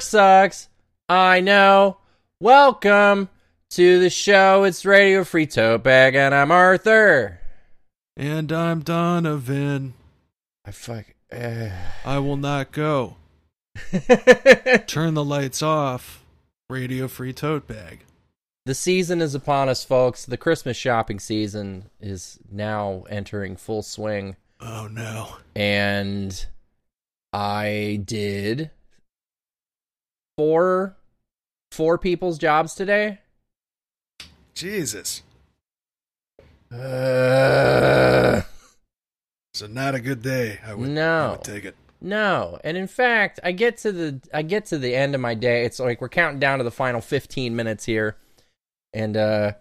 Work sucks. I know. Welcome to the show. It's Radio Free Tote Bag, and I'm Arthur. And I'm Donovan. I fuck. Uh. I will not go. Turn the lights off. Radio free tote bag. the season is upon us, folks. The Christmas shopping season is now entering full swing, Oh no. and I did four four people's jobs today. Jesus. Uh, So not a good day. I would, I No. would take it. no, and in fact, I get to the I get to the end of my day. It's like we're counting down to the final fifteen minutes here, and uh,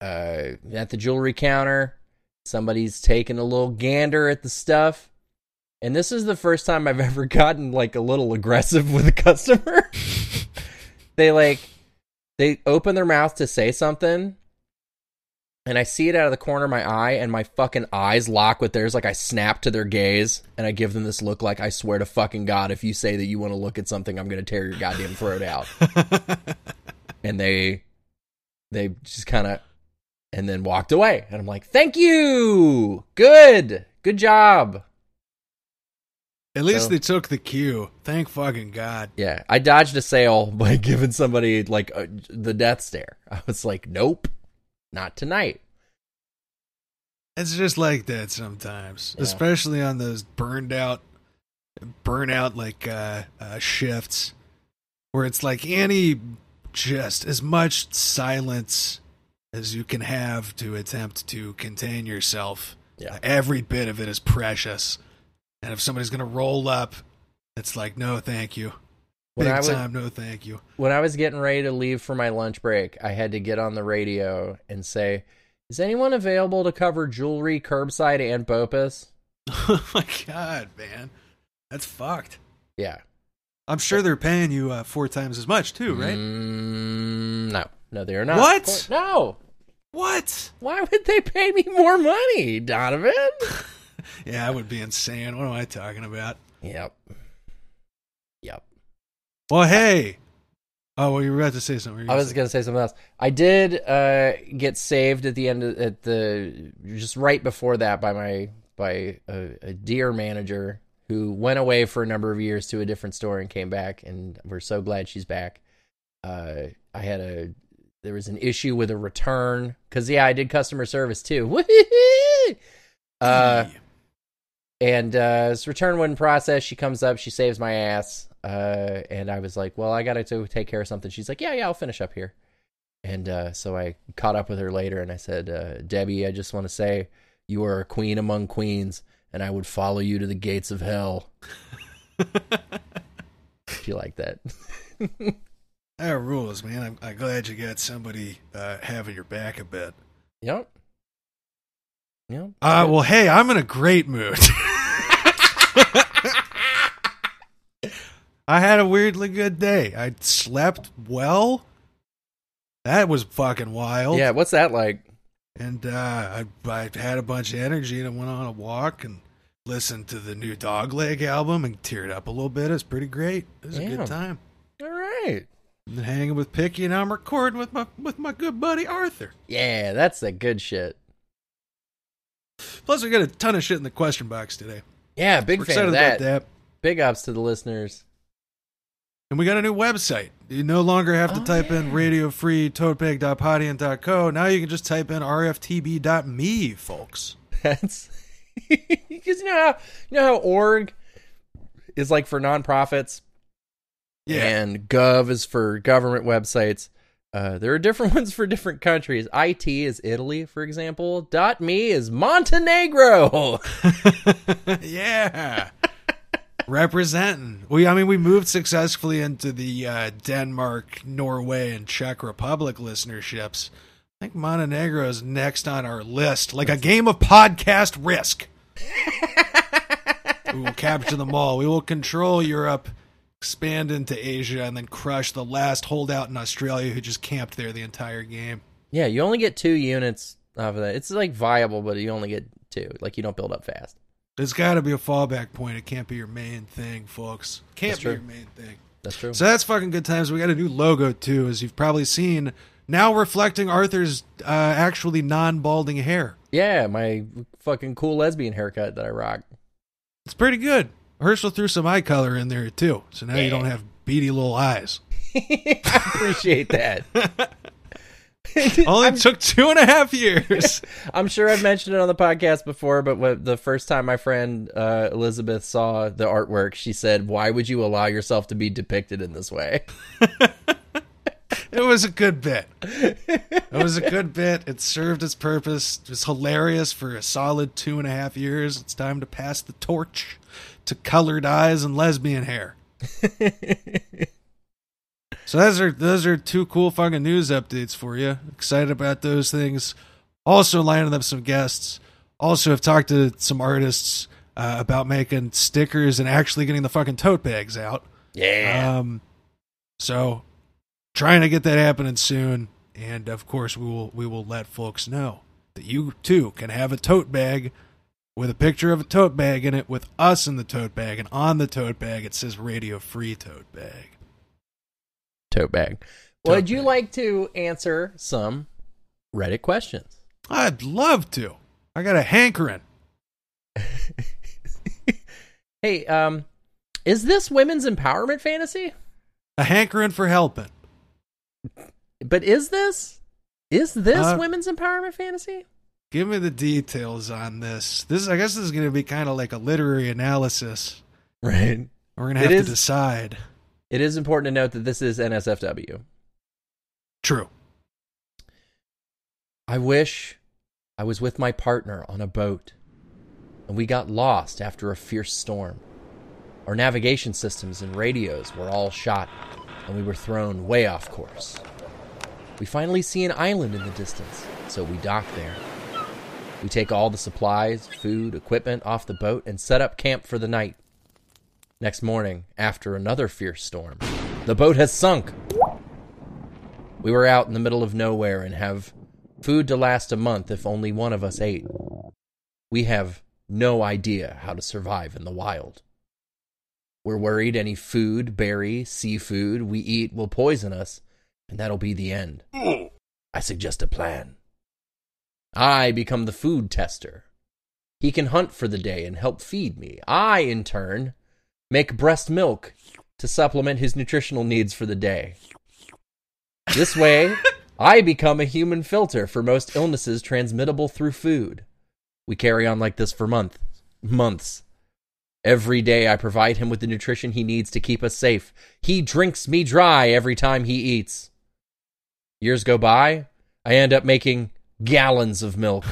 uh, at the jewelry counter, somebody's taking a little gander at the stuff, and this is the first time I've ever gotten like a little aggressive with a customer. they like they open their mouth to say something and I see it out of the corner of my eye, and my fucking eyes lock with theirs. Like I snap to their gaze, and I give them this look like I swear to fucking God, if you say that you want to look at something, I'm gonna tear your goddamn throat out. and they, they just kind of, and then walked away, and I'm like, thank you, good, good job. At least So- they took the cue. Thank fucking God. Yeah, I dodged a sale by giving somebody like a, the death stare. I was like, nope, not tonight. It's just like that sometimes, Yeah. especially on those burned out, burnout like uh, uh, shifts, where it's like any just as much silence as you can have to attempt to contain yourself. Yeah. every bit of it is precious, and if somebody's gonna roll up, it's like no, thank you, When big I was- time, no, thank you. when I was getting ready to leave for my lunch break, I had to get on the radio and say, "Is anyone available to cover jewelry, curbside, and Bopus?" oh my god, man, that's fucked. Yeah. I'm sure they're paying you uh, four times as much too, right? Mm, no, no, they are not. What? No. What? Why would they pay me more money, Donovan? Yeah, that would be insane. What am I talking about? yep. Yep. Well, hey. Oh, well, you were about to say something. What were you I was gonna say something else. I did uh, get saved at the end of at the just right before that by my by a, a dear manager who went away for a number of years to a different store and came back, and we're so glad she's back. Uh, I had a there was an issue with a return because yeah, I did customer service too. Uh, and uh, this return wasn't. She comes up, she saves my ass, uh, and I was like, "Well, I gotta to take care of something." She's like, "Yeah, yeah, I'll finish up here." And uh, so I caught up with her later, and I said, uh, "Debbie, I just want to say you are a queen among queens, and I would follow you to the gates of hell." if you like that. that rules, man. I'm, I'm glad you got somebody uh, having your back a bit. yep. Yep. Uh, well, hey, I'm in a great mood. I had a weirdly good day. I slept well. That was fucking wild. yeah. What's that like? And uh, I, I had a bunch of energy and I went on a walk and listened to the new Dogleg album and teared up a little bit. It was pretty great. It was a good time. All right. And hanging with Picky and I'm recording with my with my good buddy Arthur. Yeah, that's the good shit. Plus, we got a ton of shit in the question box today. Yeah, big We're fan of that. that. Big ups to the listeners. And we got a new website. You no longer have to Oh, type in yeah. radiofree.totebag.podium.co. Now you can just type in rftb.me, folks. That's because you know how you know how org is like for nonprofits yeah, and gov is for government websites. Uh, there are different ones for different countries. IT is Italy, for example. Dot me is Montenegro. yeah. Representing. We, I mean, we moved successfully into the uh, Denmark, Norway, and Czech Republic listenerships. I think Montenegro is next on our list, like a game of podcast risk. we will capture them all. We will control Europe, expand into Asia, and then crush the last holdout in Australia who just camped there the entire game. yeah, you only get two units off of that. It's like viable, but you only get two. Like you don't build up fast. There's got to be a fallback point. It can't be your main thing, folks. Can't That's be true. your main thing. That's true. So that's fucking good times. We got a new logo too, as you've probably seen. Now reflecting Arthur's uh, actually non-balding hair. yeah, my fucking cool lesbian haircut that I rock. It's pretty good. Herschel threw some eye color in there too, so now you don't have beady little eyes. I appreciate that. Only took two and a half years. I'm sure I've mentioned it on the podcast before, but when, the first time my friend uh, Elizabeth saw the artwork, she said, "Why would you allow yourself to be depicted in this way?" It was a good bit. It was a good bit. It served its purpose. It was hilarious for a solid two and a half years. It's time to pass the torch to colored eyes and lesbian hair. so those are those are two cool fucking news updates for you. Excited about those things. Also lining up some guests. Also have talked to some artists uh, about making stickers and actually getting the fucking tote bags out. Yeah. Um, so trying to get that happening soon, and of course we will we will let folks know that you too can have a tote bag with a picture of a tote bag in it with us in the tote bag, and on the tote bag it says Radio Free Tote Bag. Tote bag. Tote Would you like to answer some Reddit questions? I'd love to. I got a hankering. Hey, um, is this women's empowerment fantasy? A hankering for helping. But is this? Is this Uh, women's empowerment fantasy? Give me the details on this. This I guess this is going to be kind of like a literary analysis. Right. We're going to have is- to decide. It is important to note that this is NSFW. True. I wish I was with my partner on a boat and we got lost after a fierce storm. Our navigation systems and radios were all shot and we were thrown way off course. We finally see an island in the distance, so we dock there. We take all the supplies, food, equipment off the boat and set up camp for the night. Next morning, after another fierce storm, the boat has sunk. We were out in the middle of nowhere and have food to last a month if only one of us ate. We have no idea how to survive in the wild. We're worried any food, berry, seafood we eat will poison us, and that'll be the end. Hmm. I suggest a plan. I become the food tester. He can hunt for the day and help feed me. I, in turn, make breast milk to supplement his nutritional needs for the day. This way, I become a human filter for most illnesses transmittable through food. We carry on like this for months. Months. Every day I provide him with the nutrition he needs to keep us safe. He drinks me dry every time he eats. Years go by, I end up making gallons of milk.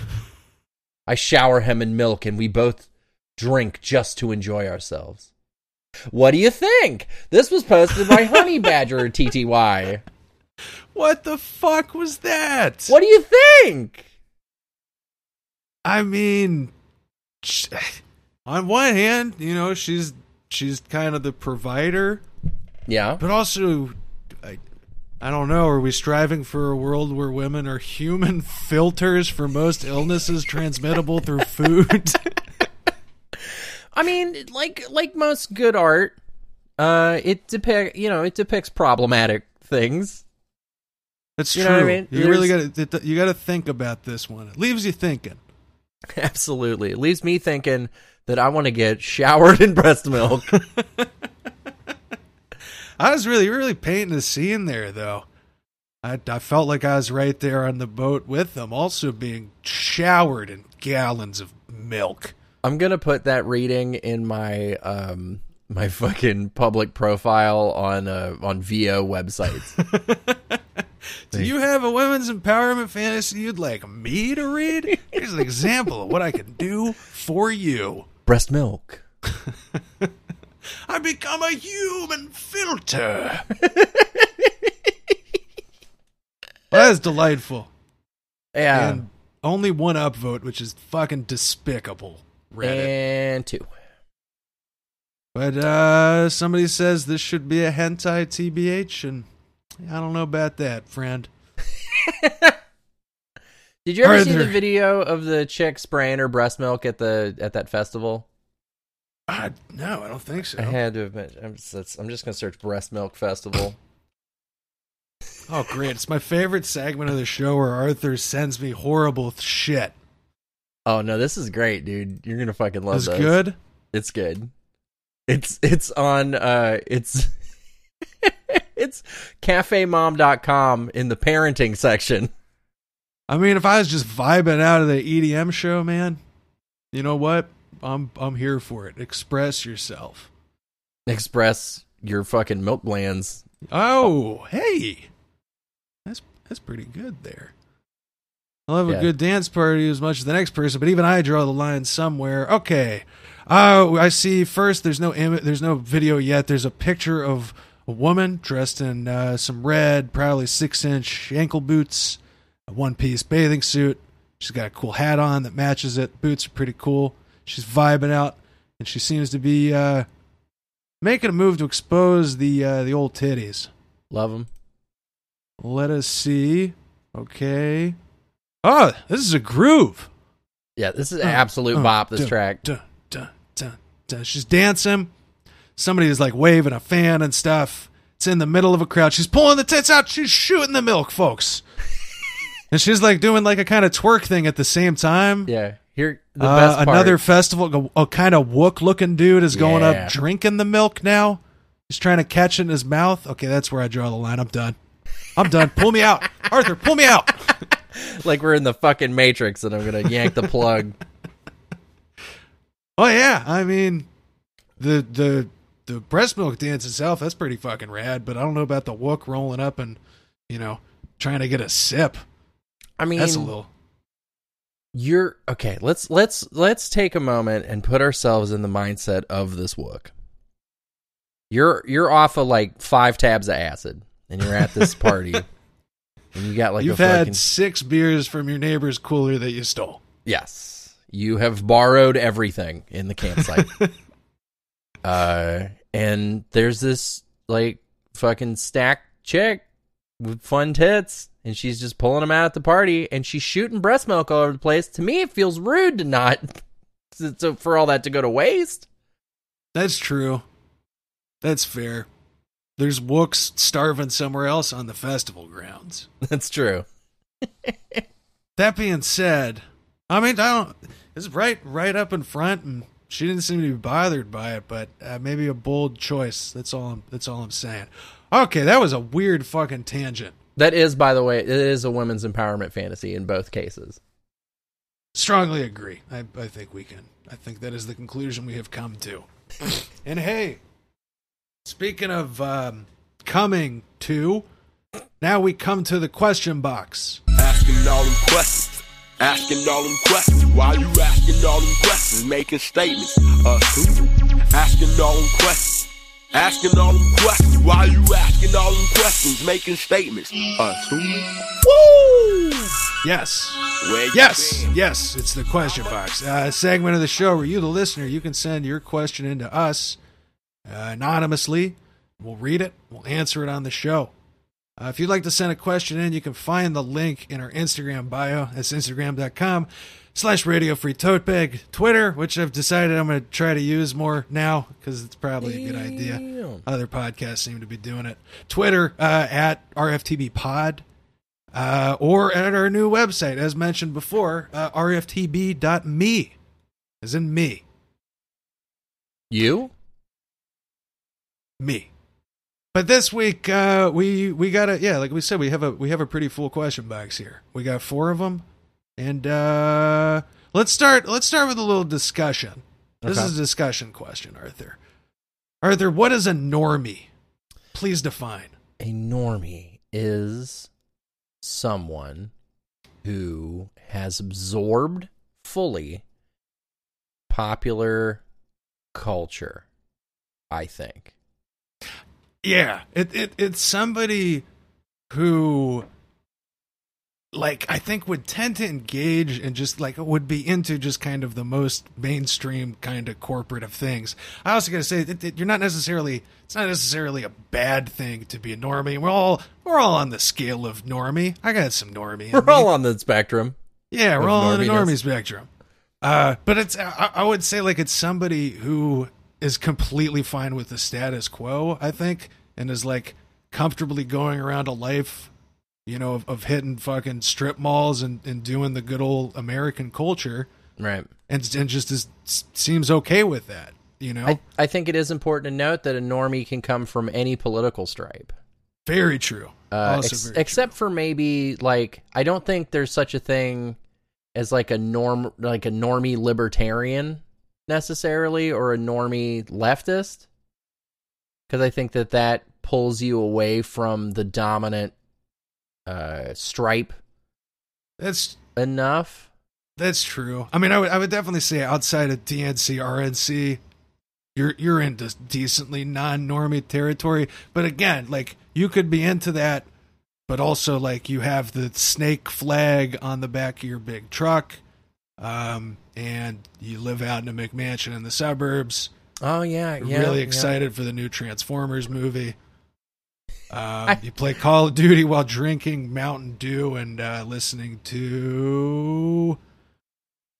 I shower him in milk and we both drink just to enjoy ourselves. What do you think? This was posted by Honey Badger TTY. What the fuck was that? What do you think? I mean, on one hand, you know, she's she's kind of the provider, Yeah. but also, I don't know. Are we striving for a world where women are human filters for most illnesses transmittable through food? I mean, like like most good art, uh, it depict you know it depicts problematic things. That's You true. know what I mean? You really got to you got to think about this one. It leaves you thinking. Absolutely, it leaves me thinking that I want to get showered in breast milk. I was really, really painting a scene there, though. I, I felt like I was right there on the boat with them, also being showered in gallons of milk. I'm gonna put that reading in my um my fucking public profile on uh on VO websites. Do you have a women's empowerment fantasy you'd like me to read? Here's an example of what I can do for you. breast milk. I become a human filter. that is delightful. Yeah, And only one upvote, which is fucking despicable. Reddit. and two. But uh somebody says this should be a hentai TBH, and I don't know about that, friend. Did you ever Are see the video of the chick spraying her breast milk at the at that festival? Uh, no, I don't think so. I had to admit, I'm just, I'm just gonna search breast milk festival. Oh, great! It's my favorite segment of the show where Arthur sends me horrible shit. Oh no, this is great, dude. You're gonna fucking love Is this. good. It's good. It's it's on uh it's it's cafemom.com in the parenting section. I mean, if I was just vibing out of the EDM show, man, you know what? I'm I'm here for it. Express yourself. Express your fucking milk glands. Oh, hey, that's that's pretty good there. I'll have Yeah. a good dance party as much as the next person, but even I draw the line somewhere. Okay, Oh, I see. First, there's no Im- there's no video yet. There's a picture of a woman dressed in uh, some red, probably six inch ankle boots, a one piece bathing suit. She's got a cool hat on that matches it. Boots are pretty cool. She's vibing out, and she seems to be uh, making a move to expose the uh, the old titties. Love them. Let us see. Okay. Oh, this is a groove. Yeah, this is an absolute bop. This track. She's dancing. Somebody is like waving a fan and stuff. It's in the middle of a crowd. She's pulling the tits out. She's shooting the milk, folks. and she's like doing like a kind of twerk thing at the same time. Yeah. Here the Uh, best part. another festival, a, a kind of wook looking dude is going Yeah. up drinking the milk now. He's trying to catch it in his mouth. Okay, that's where I draw the line. I'm done. I'm done. pull me out. Arthur, pull me out. like we're in the fucking Matrix and I'm gonna yank the plug. Oh yeah, I mean, the the the breast milk dance itself that's pretty fucking rad. But I don't know about the wook rolling up and you know trying to get a sip. I mean That's a little. You're okay let's let's let's take a moment and put ourselves in the mindset of this wook. You're you're off of like five tabs of acid and you're at this party and you got like You've a had fucking six beers from your neighbor's cooler that you stole. yes. You have borrowed everything in the campsite. Uh and there's this like fucking stacked chick with fun tits and she's just pulling them out at the party and she's shooting breast milk all over the place to me it feels rude to not to, for all that to go to waste That's true. That's fair. There's wooks starving somewhere else on the festival grounds. that's true That being said, I mean, I don't. It's right, right up in front, and she didn't seem to be bothered by it. But uh, maybe a bold choice. That's all. I'm, that's all I'm saying. Okay, that was a weird fucking tangent. That is by the way it is a women's empowerment fantasy in both cases Strongly agree. I, I think we can. I think that is the conclusion we have come to. and hey, speaking of um, coming to, now we come to the question box. Asking all them questions. Asking all them questions. Why you asking all them questions? Making statements. Us who? Asking all them questions. Asking all them questions. Why you asking all them questions? Making statements. Who? Woo! Yes. Yes, been? yes, it's the question box. Uh, a segment of the show where you, the listener, you can send your question into us uh, anonymously. We'll read it, we'll answer it on the show. Uh, if you'd like to send a question in, you can find the link in our Instagram bio. That's instagram.com slash radio free tote bag. Twitter, which I've decided I'm going to try to use more now because it's probably a good idea. Other podcasts seem to be doing it. Twitter uh, at RFTB Pod, uh, or at our new website, as mentioned before, uh, rftb.me, as in me, you me. But this week, uh, we we got a yeah, like we said, we have a we have a pretty full question box here. We got four of them, and uh, let's start let's start with a little discussion. This Okay. is a discussion question, Arthur. Arthur, what is a normie? Please define. a normie is someone who has absorbed fully popular culture i think Yeah, it, it it's somebody who like I think would tend to engage and just like would be into just kind of the most mainstream kind of corporate of things. I also got to say that, that you're not necessarily it's not necessarily a bad thing to be a normie. We're all we're all on the scale of normie. I got some normie. we're me. all on the spectrum yeah, we're all on the norminess. normie spectrum. Uh, but it's I, I would say like it's somebody who is completely fine with the status quo. I think, and is like comfortably going around a life, you know, of, of hitting fucking strip malls and, and doing the good old American culture, Right. and and just is seems okay with that. You know, I, I think it is important to note that a normie can come from any political stripe. very true. Uh, ex- very true. except for maybe like I don't think there's such a thing as like a norm like a normie libertarian necessarily or a normie leftist because I think that that pulls you away from the dominant uh stripe That's enough. That's true. I mean, I would I would definitely say outside of DNC, RNC, you're you're into decently non-normie territory. But again, like you could be into that, but also like you have the snake flag on the back of your big truck, um, and you live out in a McMansion in the suburbs. Oh yeah, yeah. really yeah. excited for the new Transformers movie. Um, you play Call of Duty while drinking Mountain Dew and uh, listening to.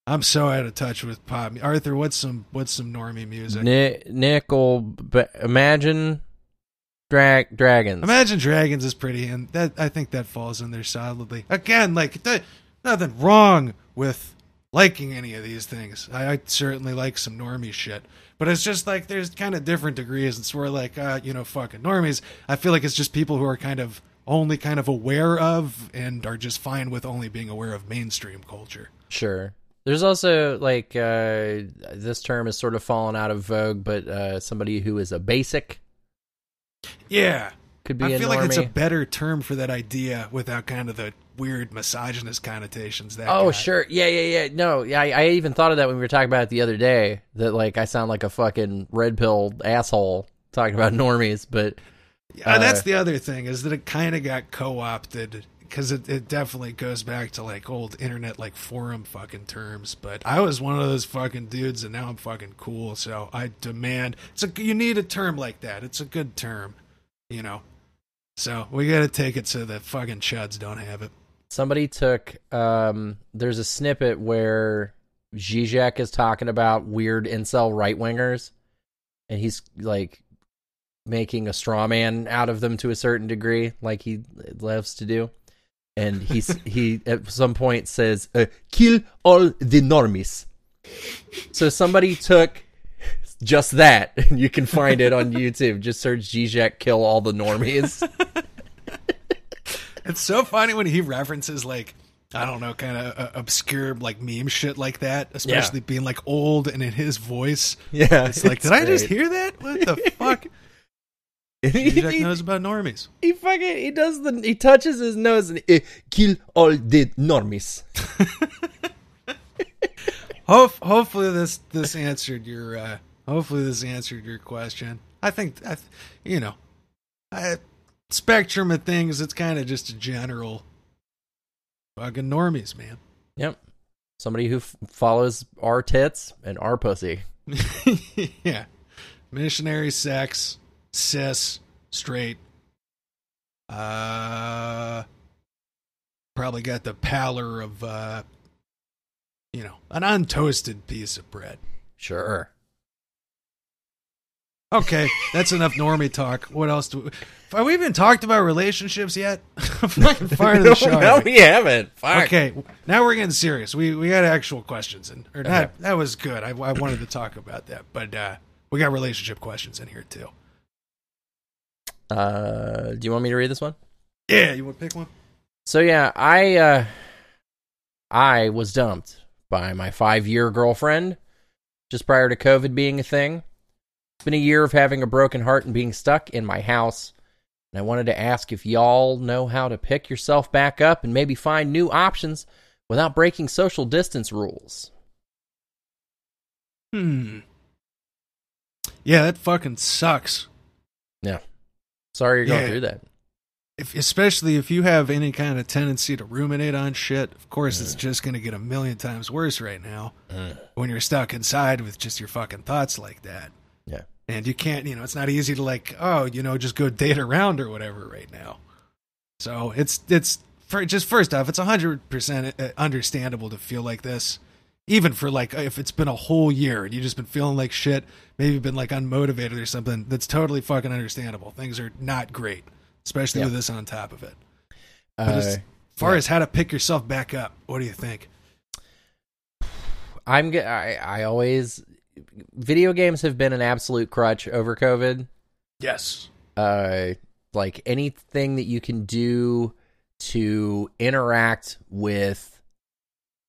I'm so out of touch with pop. Arthur, what's some what's some normie music? Ni- Nickelback imagine drag dragons. Imagine Dragons is pretty, and that I think that falls in there solidly. Again, like th- nothing wrong with liking any of these things. I, I certainly like some normie shit, but it's just like there's kind of different degrees. It's where like uh, you know fucking normies. I feel like it's just people who are kind of only kind of aware of and are just fine with only being aware of mainstream culture. Sure. There's also like uh, this term has sort of fallen out of vogue, but uh, somebody who is a basic Yeah, could be I feel normie. like it's a better term for that idea without kind of the weird misogynist connotations. That Oh guy. sure, yeah, yeah, yeah. No, yeah, I, I even thought of that when we were talking about it the other day. That like I sound like a fucking red pill asshole talking about normies, but Yeah, that's Uh, the other thing is that it kind of got co-opted because it, it definitely goes back to like old internet like forum fucking terms. But I was one of those fucking dudes, and now I'm fucking cool. So I demand it's a you need a term like that. It's a good term, you know. So we got to take it so the fucking chuds don't have it. somebody took um there's a snippet where Zizek is talking about weird incel right wingers and he's like making a straw man out of them to a certain degree like he loves to do and he's he at some point says uh, kill all the normies so somebody took just that and you can find it on youtube just search Zizek kill all the normies It's so funny when he references like I don't know, kind of uh, obscure like meme shit like that, especially being like old and in his voice. yeah It's like, did I just hear that? What the fuck? he, Jack knows about normies. he fucking he does the he touches his nose and eh, kill all the normies. Hope, hopefully this this answered your uh hopefully this answered your question. I think I, th- you know, I, spectrum of things. It's kind of just a general fucking normies, man. Yep. Somebody who f- follows our tits and our pussy. yeah, missionary sex, cis, straight. Uh, probably got the pallor of uh, you know, an untoasted piece of bread. Sure. Okay, that's enough normie talk. What else do we, have we even talked about relationships yet? Fucking far the show. no, we haven't. Fuck. Okay, now we're getting serious. We we got actual questions in, or Okay. That was good. I, I wanted to talk about that, but uh, we got relationship questions in here too. Uh, do you want me to read this one? Yeah, you want to pick one? So yeah, I uh, I was dumped by my five year girlfriend just prior to COVID being a thing. It's been a year of having a broken heart and being stuck in my house. And I wanted to ask if y'all know how to pick yourself back up and maybe find new options without breaking social distance rules. Hmm. Yeah, that fucking sucks. Yeah. Sorry you're going Yeah. through that. If, especially if you have any kind of tendency to ruminate on shit. Of course, it's just going to get a million times worse right now when you're stuck inside with just your fucking thoughts like that. Yeah. And you can't, you know, it's not easy to like, oh, you know, just go date around or whatever right now. So it's it's for just first off, it's hundred percent uh, understandable to feel like this, even for like if it's been a whole year and you've just been feeling like shit, maybe been like unmotivated or something, that's totally fucking understandable. Things are not great, especially Yeah. with this on top of it. But Uh, as far as how to pick yourself back up, what do you think? I'm I I always video games have been an absolute crutch over COVID. Yes. Uh like anything that you can do to interact with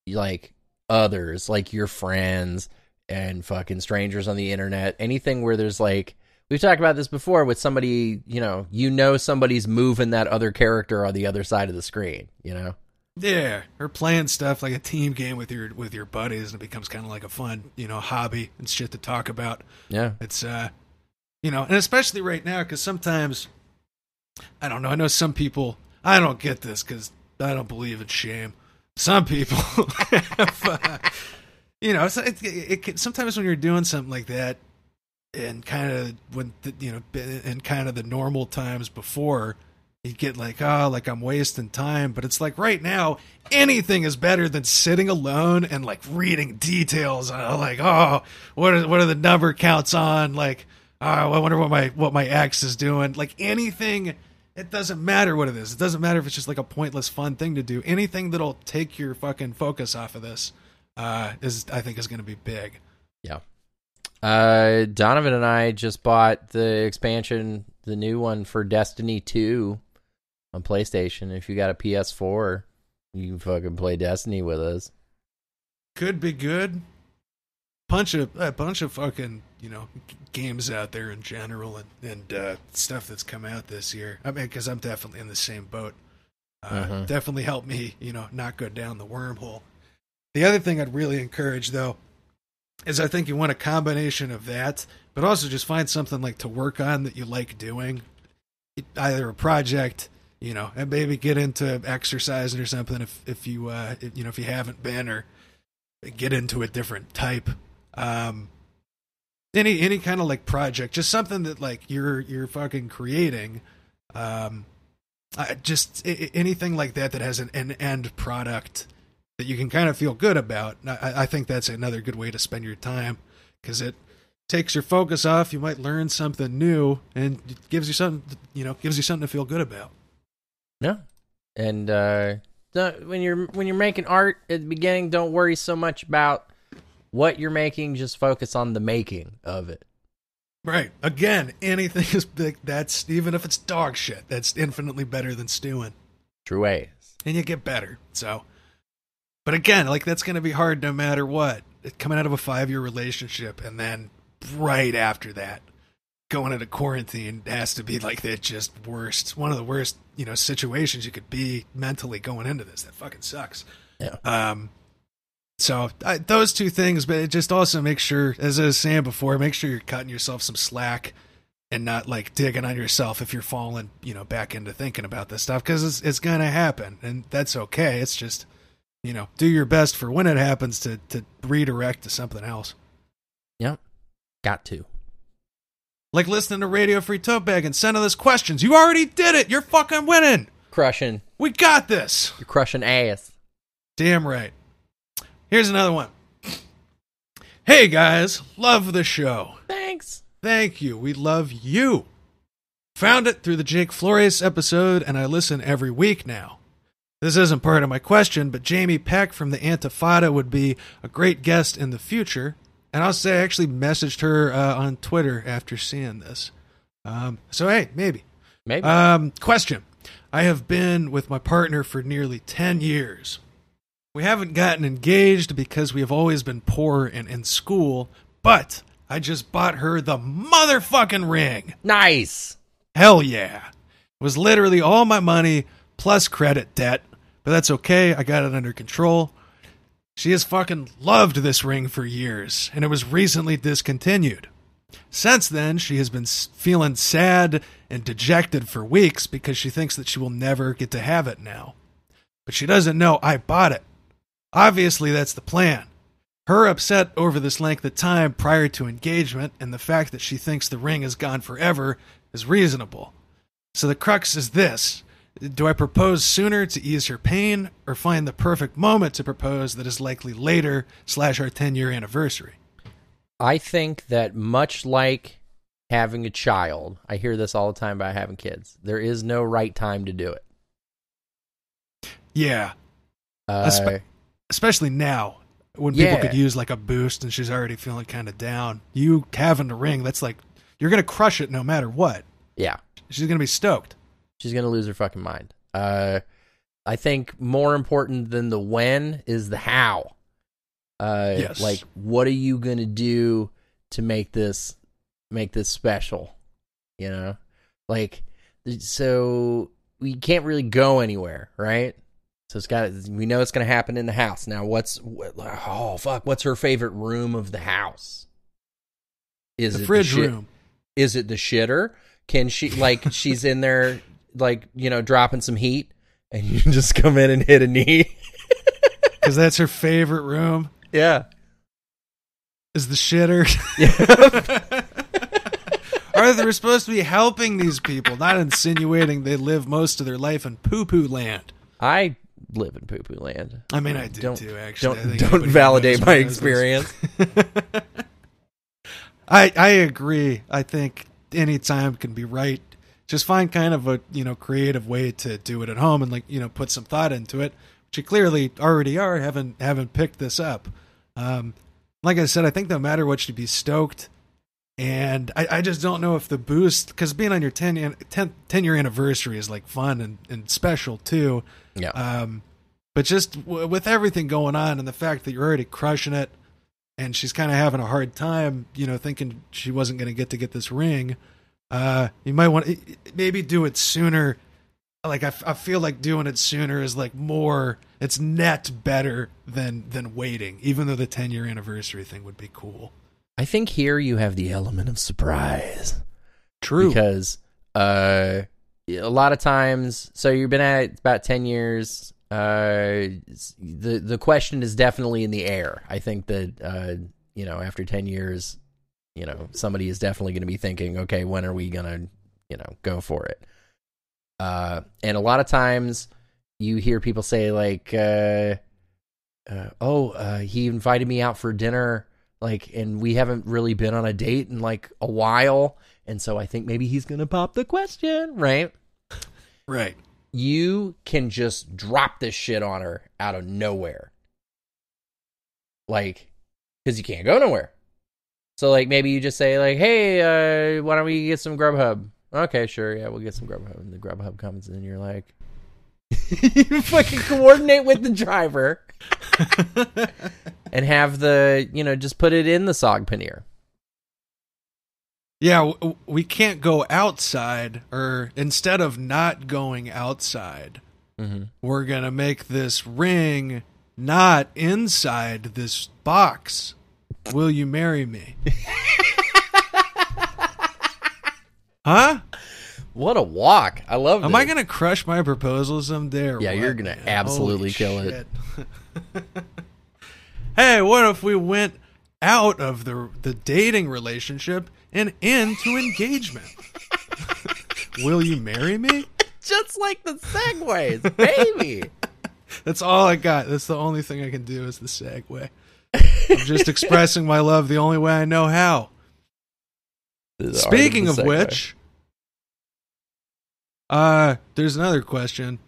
like others, like your friends and fucking strangers on the internet, anything where there's like we've talked about this before with somebody, you know, you know somebody's moving that other character on the other side of the screen, you know? Yeah, or playing stuff like a team game with your with your buddies, and it becomes kind of like a fun, you know, hobby and shit to talk about. Yeah. It's uh, you know, and especially right now because sometimes I don't know. I know some people. I don't get this because I don't believe in shame. Some people, have, uh, you know, it's, it, it, it sometimes when you're doing something like that, and kind of when the, you know, in kind of the normal times before, you get like, oh, like I'm wasting time. But it's like right now, anything is better than sitting alone and like reading details. Uh, like, oh, what are what are the number counts on? Like, oh, I wonder what my what my ex is doing. Like anything. It doesn't matter what it is. It doesn't matter if it's just like a pointless fun thing to do. Anything that'll take your fucking focus off of this uh, is, I think, is going to be big. Yeah. Uh, Donovan and I just bought the expansion, the new one for Destiny 2 on PlayStation. If you got a PS4, you can fucking play Destiny with us. Could be good. Bunch of a bunch of fucking you know games out there in general and and uh, stuff that's come out this year. I mean, because I'm definitely in the same boat. Uh, Mhm. Definitely helped me, you know, not go down the wormhole. The other thing I'd really encourage though is I think you want a combination of that, but also just find something like to work on that you like doing, either a project, you know, and maybe get into exercising or something if if you uh if, you know if you haven't been or get into a different type. Um, any any kind of like project, just something that like you're you're fucking creating. Um, I, just I- anything like that that has an, an end product that you can kind of feel good about. I, I think that's another good way to spend your time because it takes your focus off. You might learn something new and gives you something, you know, gives you something to feel good about. Yeah. And uh when you're when you're making art at the beginning, don't worry so much about what you're making, just focus on the making of it. Right. Again, anything is big. That's even if it's dog shit, that's infinitely better than stewing. True ways. and you get better. So, but again, like that's going to be hard no matter what. It, coming out of a five year relationship and then right after that, going into quarantine has to be like the just worst, one of the worst, you know, situations you could be mentally going into this. That fucking sucks. Yeah. Um, so I, those two things, but it just also make sure, as I was saying before, make sure you're cutting yourself some slack and not like digging on yourself if you're falling, you know, back into thinking about this stuff because it's it's gonna happen and that's okay. It's just, you know, do your best for when it happens to to redirect to something else. Yep. Got to. Like listening to Radio Free Tote Bag and sending us questions. You already did it. You're fucking winning. Crushing We got this. you're crushing ass. Damn right. Here's another one. Hey guys, love the show. Thanks. Thank you. We love you. Found it through the Jake Flores episode, and I listen every week now. This isn't part of my question, but Jamie Peck from the Antifada would be a great guest in the future. And I'll say I actually messaged her uh, on Twitter after seeing this. Um, so, hey, maybe. Maybe. Um, question. I have been with my partner for nearly 10 years. We haven't gotten engaged because we have always been poor and in school, but I just bought her the motherfucking ring. nice. Hell yeah. It was literally all my money plus credit debt, but that's okay. I got it under control. She has fucking loved this ring for years, and it was recently discontinued. Since then, she has been feeling sad and dejected for weeks because she thinks that she will never get to have it now. But she doesn't know I bought it. Obviously, that's the plan. Her upset over this length of time prior to engagement and the fact that she thinks the ring is gone forever is reasonable. So the crux is this Do I propose sooner to ease her pain, or find the perfect moment to propose that is likely later slash our ten year anniversary? I think that much like having a child, I hear this all the time about having kids. There is no right time to do it. Yeah, Uh, Espe- especially now when people Yeah. could use like a boost and she's already feeling kind of down. You having a ring, that's like you're gonna crush it no matter what. yeah, She's gonna be stoked. She's gonna lose her fucking mind. Uh, I think more important than the when is the how. Uh, Yes. like what are you gonna do to make this make this special? You know, like so we can't really go anywhere, right? So it's got we know it's gonna happen in the house. Now, what's oh fuck? What's her favorite room of the house? Is The it fridge shit- room. is it the shitter? Can she like she's in there like you know dropping some heat and you just come in and hit a knee? Because that's her favorite room. yeah. Is the shitter. Yeah. Arthur, we're supposed to be helping these people, not insinuating they live most of their life in poo poo land. I live in poo poo land. I mean, I do Don't- too. Actually, Don't don't validate my experience. I I agree. I think any time can be right. Just find kind of a you know creative way to do it at home and like you know put some thought into it, which you clearly already are. Haven't haven't picked this up. Um, like I said, I think no matter what, you'd be stoked. And I, I just don't know if the boost, because being on your 10, 10, 10 year anniversary is like fun and, and special too. Yeah. Um, but just w- with everything going on and the fact that you're already crushing it, and she's kind of having a hard time, you know, thinking she wasn't going to get to get this ring. Uh, you might want to maybe do it sooner. Like I, f- I feel like doing it sooner is like more. It's net better than than waiting. Even though the ten year anniversary thing would be cool. I think here you have the element of surprise. True. because uh a lot of times so you've been at it about 10 years uh the the question is definitely in the air i think that uh you know after 10 years you know somebody is definitely going to be thinking okay when are we going to you know go for it uh and a lot of times you hear people say like uh, uh oh uh he invited me out for dinner like and we haven't really been on a date in like a while and so I think maybe he's gonna pop the question, right? right. You can just drop this shit on her out of nowhere, like, because you can't go nowhere. So like maybe you just say like, "Hey, uh, why don't we get some Grubhub?" Okay, sure, yeah, we'll get some Grubhub. And the Grubhub comes, and you're like, you fucking coordinate with the driver and have the you know just put it in the saag paneer. Yeah, we can't go outside, or instead of not going outside, Mm-hmm. we're gonna make this ring not inside this box. Will you marry me? huh? What a walk! I love. it. Am this. I gonna crush my proposal someday? Or Yeah, what, you're gonna absolutely Holy kill it. hey, what if we went out of the the dating relationship and into engagement? Will you marry me? just like the segues, baby. That's all I got. That's the only thing I can do is the segue. I'm just expressing my love the only way I know how. Speaking of which, uh, there's another question.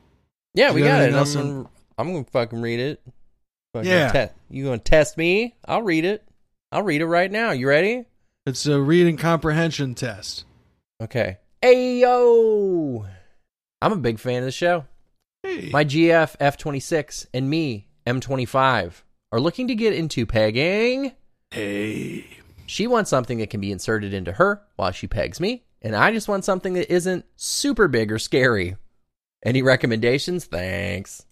yeah, we got got it. I'm gonna, I'm gonna fucking read it. Fucking Yeah. te- you gonna test me? I'll read it. I'll read it right now. You ready? It's a reading comprehension test. Okay. Hey yo, I'm a big fan of the show. Hey. My GF F26 and me M25 are looking to get into pegging. hey. She wants something that can be inserted into her while she pegs me, and I just want something that isn't super big or scary. Any recommendations? Thanks.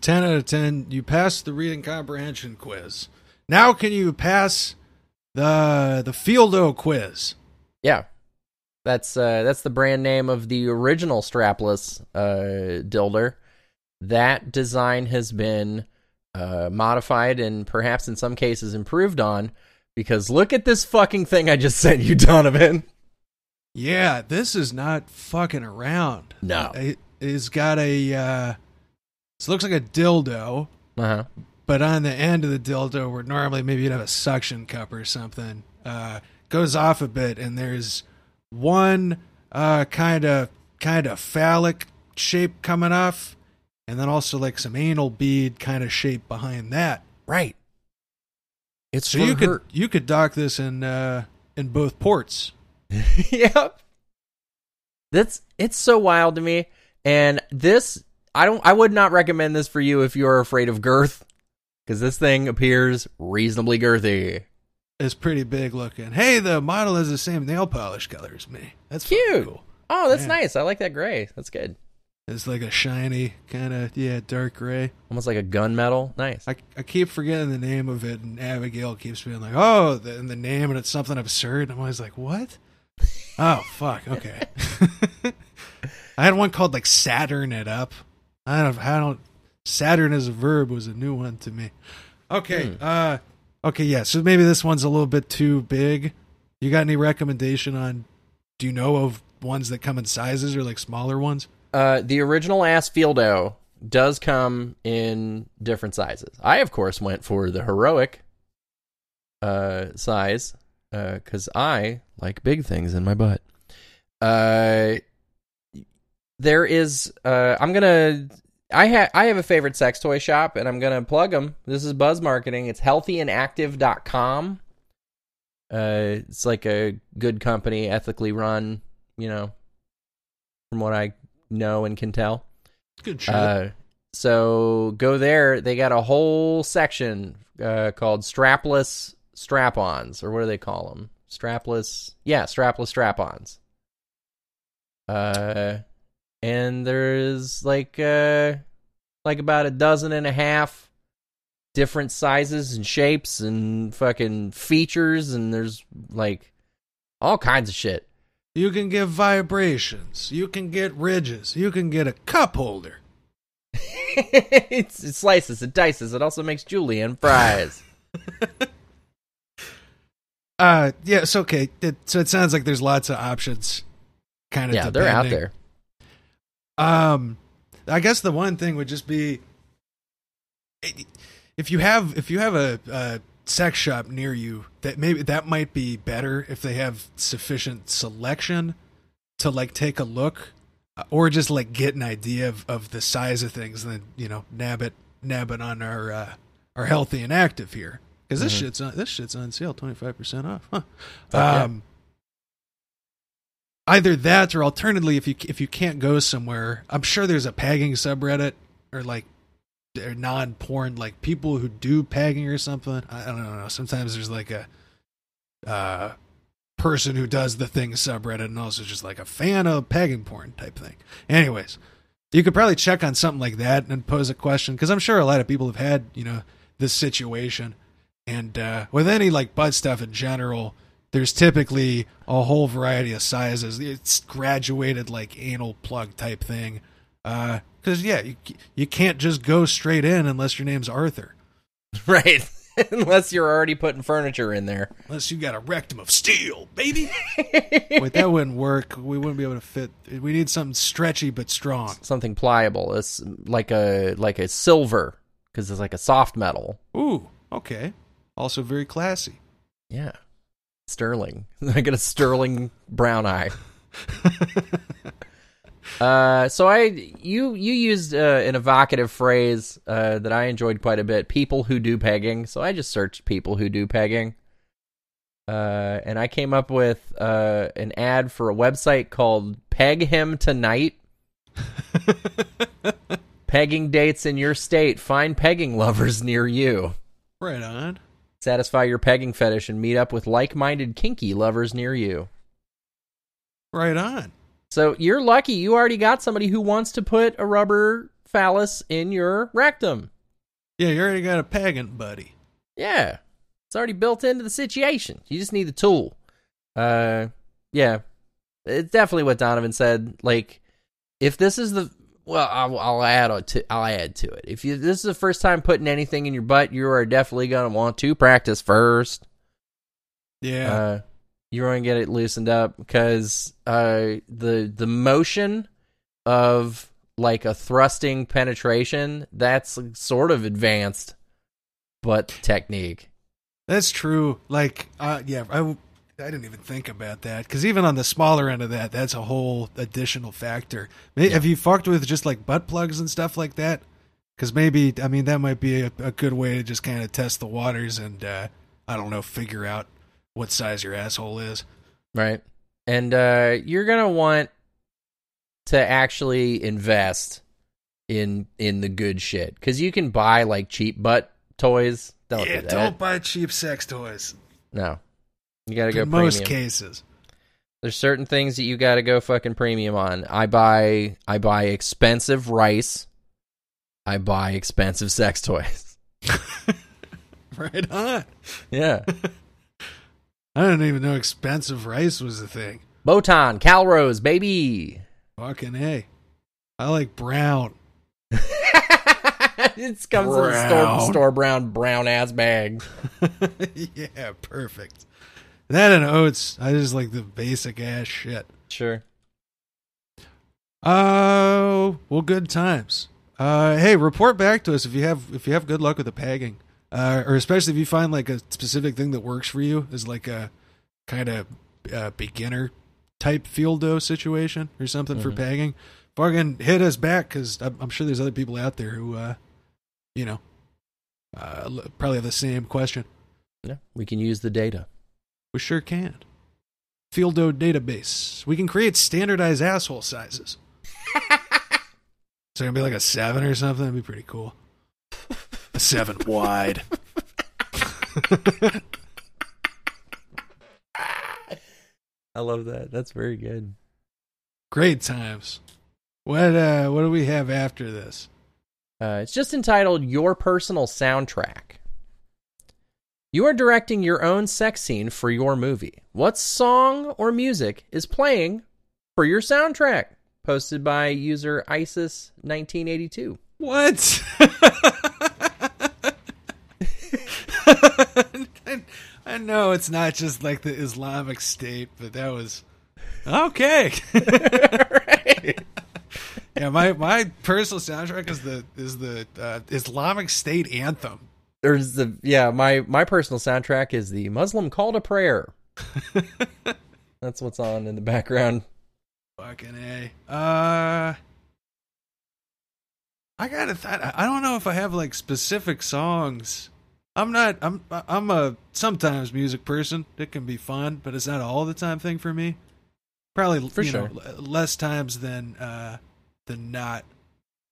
10 out of 10 you passed the reading comprehension quiz now can you pass the the Feeldoe quiz Yeah. That's uh that's the brand name of the original strapless uh dilder. That design has been uh modified and perhaps in some cases improved on because look at this fucking thing I just sent you, Donovan. yeah this is not fucking around No. I- is got a. Uh, it looks like a dildo, Uh huh. but on the end of the dildo, where normally maybe you'd have a suction cup or something, uh, goes off a bit, and there's one uh, kind of kind of phallic shape coming off, and then also like some anal bead kind of shape behind that. Right. It's So you her. could you could dock this in uh, in both ports. yep. That's it's so wild to me. And this I don't I would not recommend this for you if you're afraid of girth. Because this thing appears reasonably girthy. It's pretty big looking. Hey, the model has the same nail polish color as me. That's Cute. Cool. Oh, that's Yeah. nice. I like that gray. That's good. It's like a shiny kind of yeah dark gray. Almost like a gunmetal. Nice. I, I keep forgetting the name of it, and Abigail keeps being like, "Oh, the, and the name, and it's something absurd." And I'm always like, "What?" oh, fuck. Okay. I had one called like Saturn it up. I don't. I don't. Saturn as a verb was a new one to me. Okay. Hmm. Uh. Okay. Yeah. So maybe this one's a little bit too big. You got any recommendation on? Do you know of ones that come in sizes or like smaller ones? Uh, the original ass Feeldoe does come in different sizes. I, of course, went for the heroic uh, size because I like big things in my butt. Uh, there is. Uh, I'm gonna. I have I have a favorite sex toy shop, and I'm gonna plug them. This is Buzz Marketing. It's healthyandactive.com. Uh, it's like a good company, ethically run. You know, from what I know and can tell. Good shit. Uh, so go there. They got a whole section uh, called strapless strap-ons, or what do they call them? Strapless, yeah, strapless strap-ons. Uh, and there's like uh, like about a dozen and a half different sizes and shapes and fucking features, and there's like all kinds of shit. You can get vibrations. You can get ridges. You can get a cup holder. it slices, it dices, it also makes julienne fries. Uh, yeah, it's okay. It, so it sounds like there's lots of options. Kind of. yeah, they're out there. Um, I guess the one thing would just be if you have if you have a, a sex shop near you that maybe that might be better if they have sufficient selection to like take a look uh, or just like get an idea of, of the size of things and then you know nab it nab it on our uh, our healthy and active here because this Mhm. shit's on this shit's on sale twenty five percent off. Huh. yeah. Um, either that or alternatively, if you if you can't go somewhere, I'm sure there's a pegging subreddit or like or non porn like people who do pegging or something. I, don't know. Sometimes there's like a uh person who does the thing subreddit and also just like a fan of pegging porn type thing. Anyways, you could probably check on something like that and pose a question because I'm sure a lot of people have had you know this situation, and uh, with any like butt stuff in general, there's typically a whole variety of sizes. It's graduated like anal plug type thing, because yeah, you you can't just go straight in unless your name's Arthur, Right. Unless you're already putting furniture in there. unless you got a rectum of steel, baby. Wait, that wouldn't work. We wouldn't be able to fit. We need something stretchy but strong. Something pliable. It's like a like a silver because it's like a soft metal. Ooh, okay. Also very classy. Yeah. Sterling. I got a sterling brown eye. Uh, so I you you used uh, an evocative phrase uh, that I enjoyed quite a bit. People who do pegging. So I just searched people who do pegging, uh, and I came up with uh, an ad for a website called Peg Him Tonight. pegging dates in your state. Find pegging lovers near you. Right on. Satisfy your pegging fetish and meet up with like-minded kinky lovers near you. Right on. So you're lucky you already got somebody who wants to put a rubber phallus in your rectum. Yeah, you already got a pagan buddy. Yeah. It's already built into the situation. You just need the tool. Uh yeah. It's definitely what Donovan said. Like if this is the well, I'll, I'll add to I'll add to it. If you this is the first time putting anything in your butt, you are definitely gonna want to practice first. Yeah. Uh, you're going to get it loosened up because uh, the the motion of like a thrusting penetration, that's sort of advanced, but technique. That's true. Like, uh, yeah, I didn't even think about that because even on the smaller end of that, that's a whole additional factor. May, Have you fucked with just like butt plugs and stuff like that? Because maybe, I mean, that might be a, a good way to just kind of test the waters and, uh, I don't know, figure out what size your asshole is. Right. And uh, you're gonna want to actually invest in in the good shit because you can buy like cheap butt toys. Don't yeah, do that. don't buy cheap sex toys. No, you gotta go In most premium. cases. There's certain things that you gotta go fucking premium on. I buy I buy expensive rice. I buy expensive sex toys. Right on. Yeah. I didn't even know expensive rice was a thing. Botan, Calrose, baby. Fucking hey, I like brown. it comes in a store, Brown. store brown brown ass bag. yeah, perfect. That and oats. I just like the basic ass shit. Sure. Oh, well, good times. Uh, hey, report back to us if you have if you have good luck with the pegging, uh, or especially if you find like a specific thing that works for you is like a kind of uh, beginner type Feeldoe situation or something for Mhm. pegging. Fucking hit us back because I'm, I'm sure there's other people out there who, uh, you know, uh, probably have the same question. Yeah, we can use the data. We sure can. Feeldoe database. We can create standardized asshole sizes. so gonna be like a seven or something. That'd be pretty cool. Seven wide. I love that. That's very good. Great times. What uh what do we have after this? Uh, it's just entitled Your Personal Soundtrack. You are directing your own sex scene for your movie. What song or music is playing for your soundtrack? Posted by user ISIS1982. What? I know it's not just like the Islamic State, but that was okay. yeah, my my personal soundtrack is the is the uh, Islamic State anthem. There's the yeah, my my personal soundtrack is the Muslim Call to Prayer. That's what's on in the background. Fucking a. Uh, I gotta. Th- I don't know if I have like specific songs. I'm not. I'm. I'm a sometimes music person. It can be fun, but it's not all the time thing for me. Probably For you sure. know, less times than uh than not.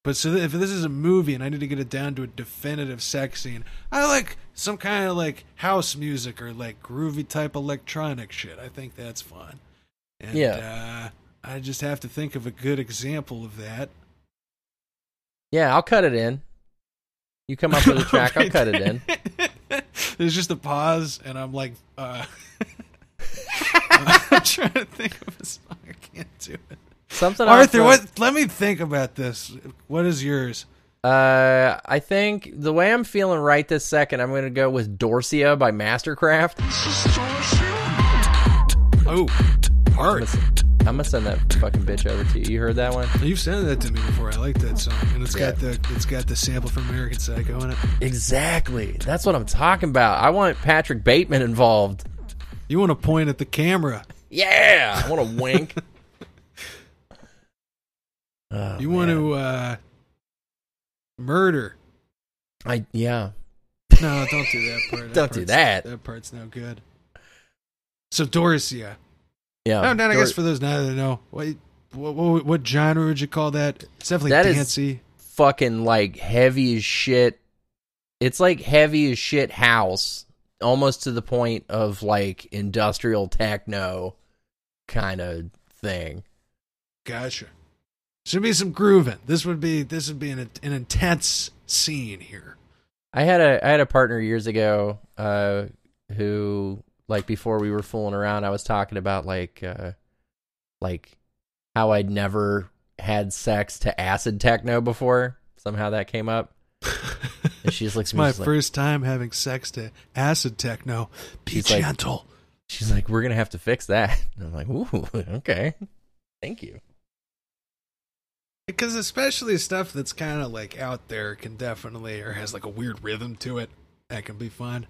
But so if this is a movie and I need to get it down to a definitive sex scene, I like some kind of like house music or like groovy type electronic shit. I think that's fun. And, Yeah. Uh, I just have to think of a good example of that. Yeah, I'll cut it in. You come up with a track, I'll cut it in. There's just a pause, and I'm like, uh, I'm trying to think of a song. I can't do it. Something Arthur, off what? Let me think about this. What is yours? Uh, I think the way I'm feeling right this second, I'm going to go with Dorsia by Mastercraft. Oh, I'm hard. gonna, I'm gonna send that fucking bitch over to you. You heard that one? You've sent that to me before. I like that song, and it's got the it's got the sample from American Psycho in it. Exactly. That's what I'm talking about. I want Patrick Bateman involved. You want to point at the camera. Yeah, I want to wink. Oh, You want man. to uh, murder. I yeah. No, don't do that part. Don't do part's- that. That part's no good. So Dorsia. Yeah. Then I guess for those now that know, what, what what what genre would you call that? It's definitely That is- dancey. fucking like heavy as shit. It's like heavy as shit house, almost to the point of like industrial techno kind of thing. Gotcha. Should be some grooving. This would be this would be an an intense scene here. I had a I had a partner years ago uh who like before we were fooling around I was talking about like uh like how I'd never had sex to acid techno before. Somehow that came up. And she just looks It's at me my like, first time having sex to acid techno. Be She's like- gentle. she's like, We're gonna have to fix that. And I'm like, Ooh, okay. Thank you. because especially stuff that's kind of like out there can definitely or has like a weird rhythm to it that can be fun.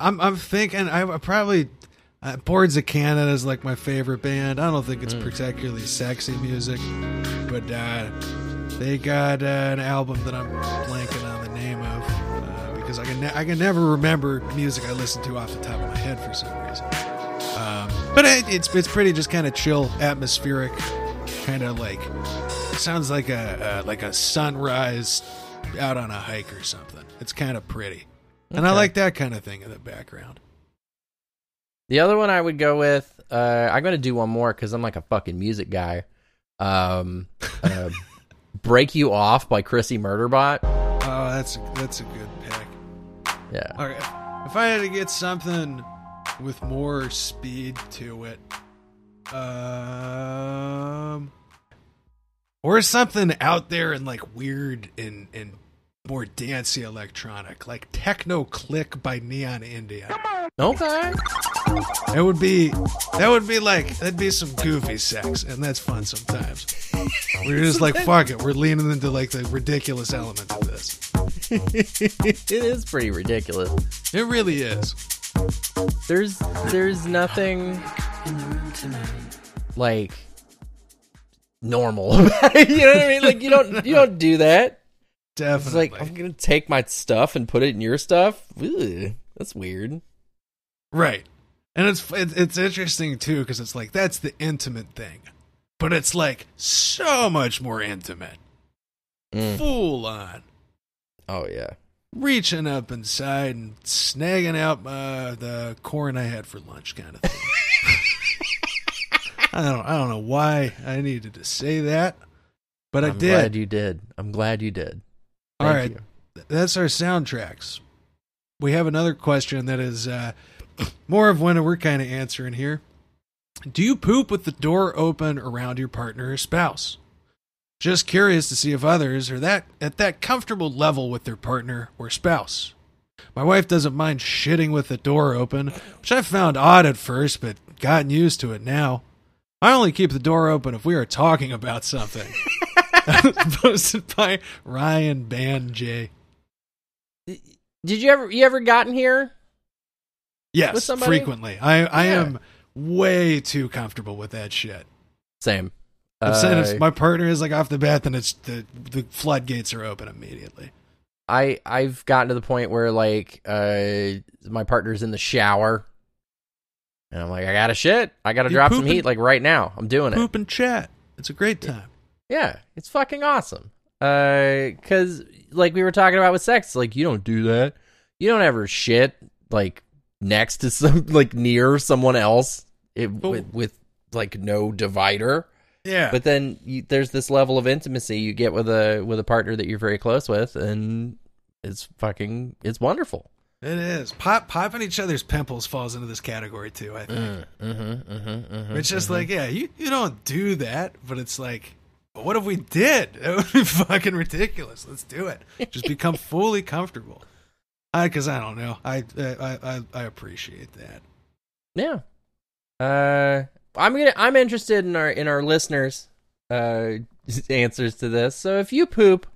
I'm I'm thinking I, I probably uh, Boards of Canada is like my favorite band. I don't think it's particularly sexy music, but uh, they got uh, an album that I'm blanking on the name of uh, because I can ne- I can never remember music I listen to off the top of my head for some reason. Um, but it, it's it's pretty just kind of chill, atmospheric, kind of like sounds like a uh, like a sunrise out on a hike or something. It's kind of pretty, and I like that kind of thing in the background. The other one I would go with, uh, I'm gonna do one more because I'm like a fucking music guy. Um, uh, "Break You Off" by Chrissy Murderbot. Oh, that's that's a good pick. Yeah, All right. If I had to get something with more speed to it, um, or something out there and like weird and and more dancey electronic, like Techno Clique by Neon Indian. okay. That would be that would be like that'd be some goofy sex, and that's fun sometimes. We're just like fuck it, we're leaning into like the ridiculous element of this. it is pretty ridiculous. It really is. There's there's nothing like normal. You know what I mean? Like you don't you don't do that. It's like I'm gonna take my stuff and put it in your stuff. That's weird. Right. And it's it's interesting too because it's like that's the intimate thing, but it's like so much more intimate, Mm. full on, Oh yeah. reaching up inside and snagging out uh, the corn I had for lunch, kind of thing. I don't I don't know why I needed to say that, but I I'm did. glad you did. I'm glad you did. All right. you. that's our soundtracks. We have another question that is uh, more of one we're kind of answering here. Do you poop with the door open around your partner or spouse? Just curious to see if others are that at that comfortable level with their partner or spouse. My wife doesn't mind shitting with the door open, which I found odd at first, but gotten used to it now. I only keep the door open if we are talking about something. Posted by Ryan Band J. Did you ever you ever gotten here? Yes, frequently. I I Yeah. am way too comfortable with that shit. Same. I'm saying Uh, if my partner is like off the bat, then it's the the floodgates are open immediately. I I've gotten to the point where like uh my partner's in the shower and I'm like I got to shit. I got to You drop some heat like right now. I'm doing it. Poop and chat. It's a great time. Yeah, it's fucking awesome. Uh cuz like we were talking about with sex, like you don't do that. You don't ever shit like next to some like near someone else it, with, with like no divider. Yeah, But then you, there's this level of intimacy you get with a with a partner that you're very close with and it's fucking it's wonderful. it is. Pop popping each other's pimples falls into this category too. I think Mm-hmm, mm-hmm, mm-hmm, it's just like yeah, you you don't do that, but it's like. But what if we did? It would be fucking ridiculous. Let's do it. Just become fully comfortable. I, because I don't know. I, I I I appreciate that. yeah. Uh, I'm gonna I'm interested in our in our listeners' uh answers to this. So if you poop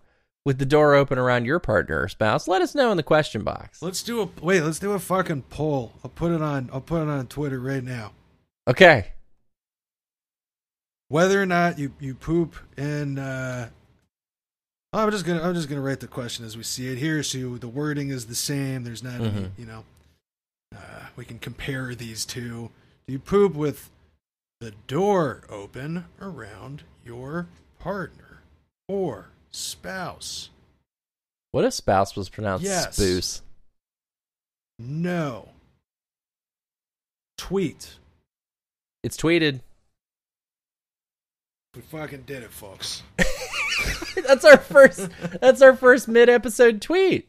with the door open around your partner or spouse, let us know in the question box. Let's do a wait. Let's do a fucking poll. I'll put it on. I'll put it on Twitter right now. Okay. Whether or not you you poop in. Uh, I'm just gonna I'm just gonna write the question as we see it here, so the wording is the same. There's not any, Mhm. you know. Uh, we can compare these two. Do you poop with the door open around your partner or spouse? What if spouse was pronounced Yes. spoose? No. Tweet. It's tweeted. We fucking did it, folks. that's our first. That's our first mid episode tweet.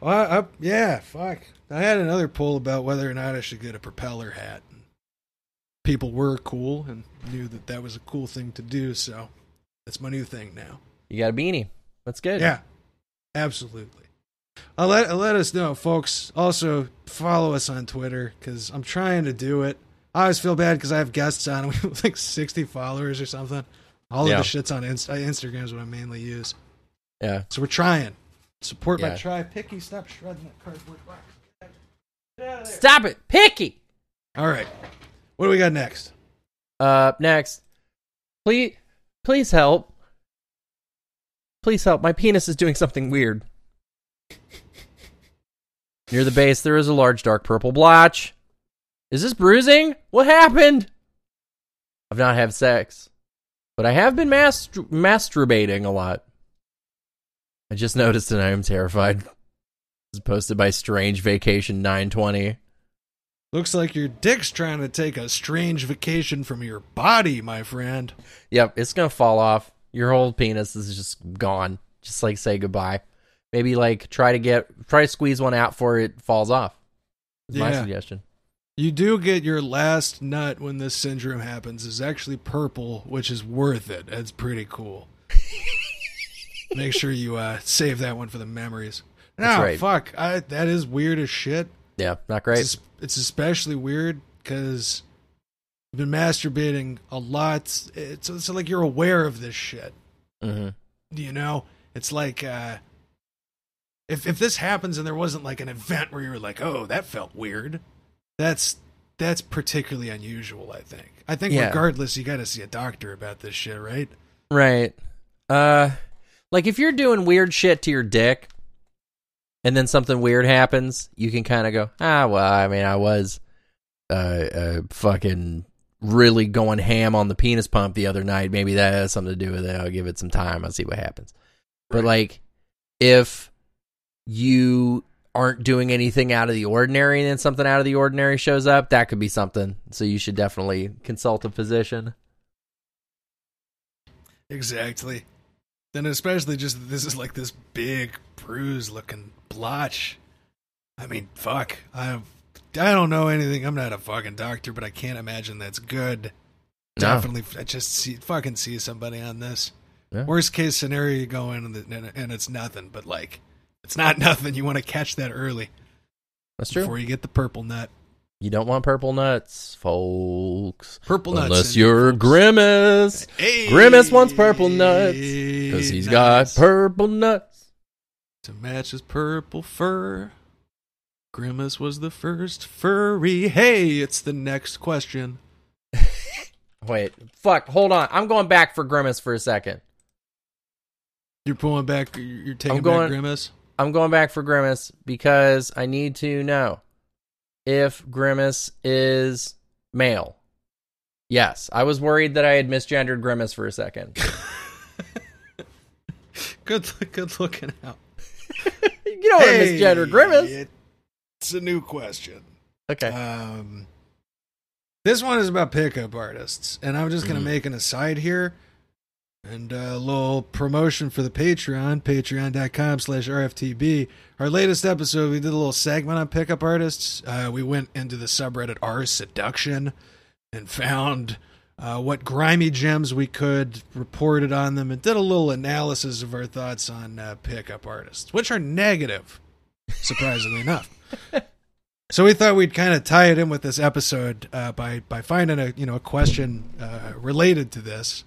Well, I, yeah, fuck. I had another poll about whether or not I should get a propeller hat. People were cool and knew that that was a cool thing to do, so that's my new thing now. You got a beanie. That's good. Yeah, absolutely. I'll let I'll let us know, folks. Also, follow us on Twitter because I'm trying to do it. I always feel bad because I have guests on. We have like 60 followers or something. All Yeah. of the shits on Inst- uh, Instagram is what I mainly use. Yeah. So we're trying. Support my try. Picky, stop shredding that cardboard box. Get out of there. Stop it, picky. All right. What do we got next? Uh, next, please, please help. Please help. My penis is doing something weird. Near the base, there is a large dark purple blotch. Is this bruising? What happened? I've not had sex, but I have been mastur- masturbating a lot. I just noticed and I am terrified. This is posted by Strange Vacation 920. Looks like your dick's trying to take a strange vacation from your body, my friend. Yep, it's gonna fall off. Your whole penis is just gone. Just like say goodbye. Maybe like try to get try to squeeze one out before it falls off. Is my suggestion. You do get your last nut when this syndrome happens is actually purple, which is worth it. It's pretty cool. Make sure you uh, save that one for the memories. That's No, right. fuck. I, that is weird as shit. Yeah, not great. It's, it's especially weird because you've been masturbating a lot. It's, it's like you're aware of this shit. hmm You know, it's like uh, if if this happens and there wasn't like an event where you were like, oh, that felt weird. That's that's particularly unusual. I think. I think Yeah. regardless, you got to see a doctor about this shit, right? Right. Uh like if you're doing weird shit to your dick and then something weird happens, you can kind of go, "Ah, well, I mean, I was uh uh fucking really going ham on the penis pump the other night. Maybe that has something to do with it. I'll give it some time. I'll see what happens." But like if you aren't doing anything out of the ordinary and then something out of the ordinary shows up, that could be something. So you should definitely consult a physician. Exactly. Then especially just this is like this big bruise looking blotch. I mean, fuck. I I don't know anything. I'm not a fucking doctor, but I can't imagine that's good. No. Definitely, I just see fucking see somebody on this. Yeah. Worst case scenario, you go in and, and, and it's nothing. But like, it's not nothing. You want to catch that early That's true. before you get the purple nut. You don't want purple nuts, folks. Purple nuts. Unless you're Grimace. Hey! Grimace wants purple nuts. Because he's got purple nuts. to match his purple fur. Grimace was the first furry. Hey, it's the next question. Wait, fuck, hold on. I'm going back for Grimace for a second. You're pulling back. You're taking I'm going- back Grimace. I'm going back for Grimace because I need to know if Grimace is male. Yes, I was worried that I had misgendered Grimace for a second. Good, good looking out. you know what a misgendered Grimace? It's a new question. Okay. Um, this one is about pickup artists, and I'm just gonna Mhm. make an aside here, and a little promotion for the Patreon, Patreon.com/slash RFTB. Our latest episode, we did a little segment on pickup artists. Uh, we went into the subreddit R Seduction and found uh, what grimy gems we could, reported on them, and did a little analysis of our thoughts on uh, pickup artists, which are negative, surprisingly enough. So we thought we'd kind of tie it in with this episode uh, by by finding a you know a question uh, related to this.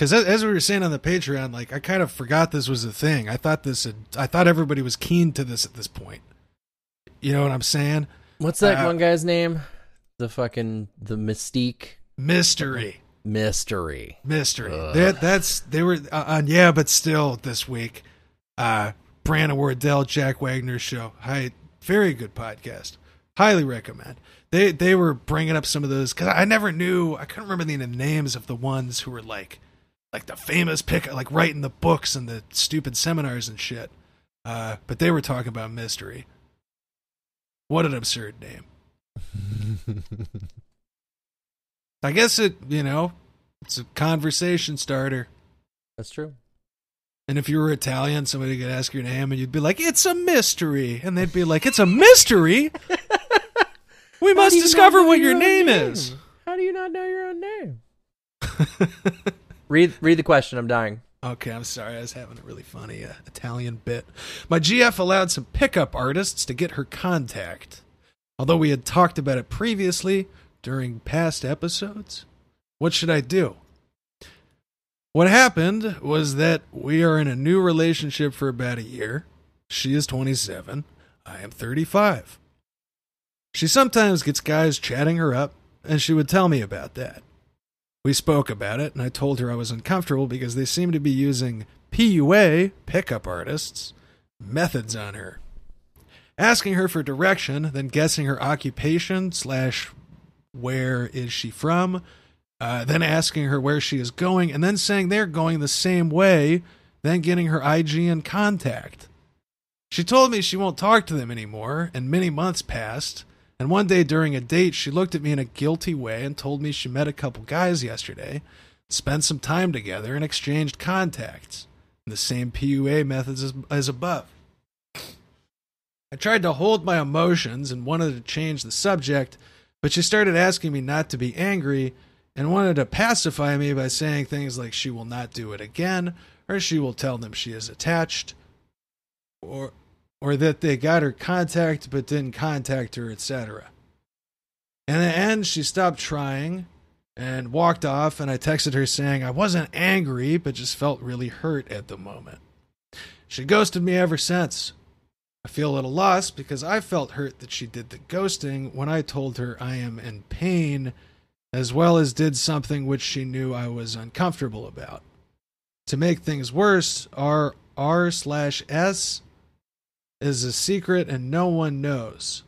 Because as, we were saying on the Patreon, like I kind of forgot this was a thing. I thought this had, I thought everybody was keen to this at this point. You know what I'm saying? What's that uh, one guy's name? The fucking the Mystique Mystery, mystery. mystery. Ugh. That that's they were uh, on yeah, but still this week, uh, Brandon Wardell, Jack Wagner show. Hi, very good podcast. Highly recommend. They they were bringing up some of those because I never knew. I couldn't remember the names of the ones who were like like the famous pick like writing the books and the stupid seminars and shit. Uh, but they were talking about mystery. What an absurd name. I guess it you know it's a conversation starter. That's true. And if you were Italian, somebody could ask your name, and you'd be like, "It's a mystery," and they'd be like, "It's a mystery." we How must discover what your own name is. How do you not know your own name? read read the question. I'm dying. Okay, I'm sorry. I was having a really funny uh, Italian bit. My GF allowed some pickup artists to get her contact. Although we had talked about it previously during past episodes, what should I do? What happened was that we are in a new relationship for about a year. She is 27. I am 35. She sometimes gets guys chatting her up, and she would tell me about that. We spoke about it, and I told her I was uncomfortable because they seemed to be using PUA, pickup artists, methods on her. Asking her for direction, then guessing her occupation slash where is she from, uh, then asking her where she is going, and then saying they're going the same way, then getting her IG in contact. She told me she won't talk to them anymore, and many months passed. And one day during a date, she looked at me in a guilty way and told me she met a couple guys yesterday, spent some time together, and exchanged contacts. In the same PUA methods as, as above. I tried to hold my emotions and wanted to change the subject, but she started asking me not to be angry and wanted to pacify me by saying things like she will not do it again, or she will tell them she is attached, or or that they got her contact but didn't contact her, etc. In the end, she stopped trying and walked off, and I texted her saying I wasn't angry, but just felt really hurt at the moment. She ghosted me ever since. I feel a little lost because I felt hurt that she did the ghosting when I told her I am in pain, as well as did something which she knew I was uncomfortable about. To make things worse, our R slash S is a secret and no one knows.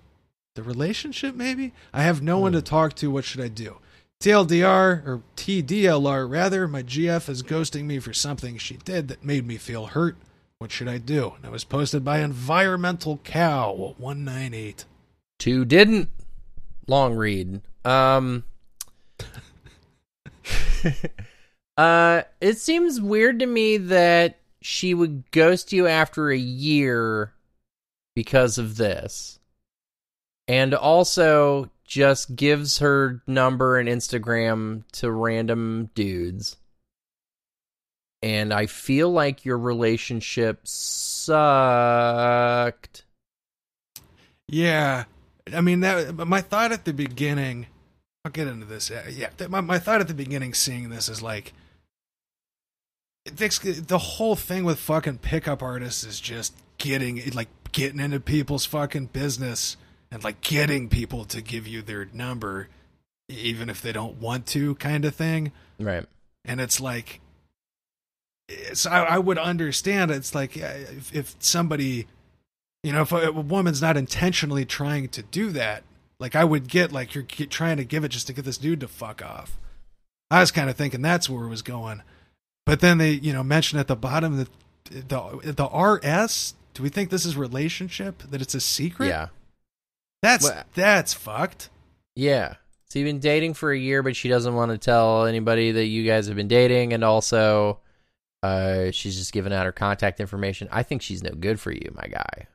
The relationship, maybe? I have no one to talk to. What should I do? TLDR, or TDLR rather, my GF is ghosting me for something she did that made me feel hurt. What should I do? And it was posted by Environmental Cow 198. Two didn't. Long read. Um. uh, it seems weird to me that she would ghost you after a year because of this. And also just gives her number and Instagram to random dudes. And I feel like your relationship sucked. Yeah. I mean, that my thought at the beginning, I'll get into this. Yeah. My, my thought at the beginning seeing this is like, the whole thing with fucking pickup artists is just getting, like, getting into people's fucking business and, like, getting people to give you their number, even if they don't want to, kind of thing. Right. and it's like it's I, I would understand it's like uh, if, if somebody you know if a, a woman's not intentionally trying to do that like i would get like you're get, trying to give it just to get this dude to fuck off i was kind of thinking that's where it was going but then they you know mentioned at the bottom that the the rs do we think this is relationship that it's a secret Yeah. that's Well- that's fucked Yeah. So you've been dating for a year, but she doesn't want to tell anybody that you guys have been dating, and also, uh, she's just giving out her contact information. I think she's no good for you, my guy.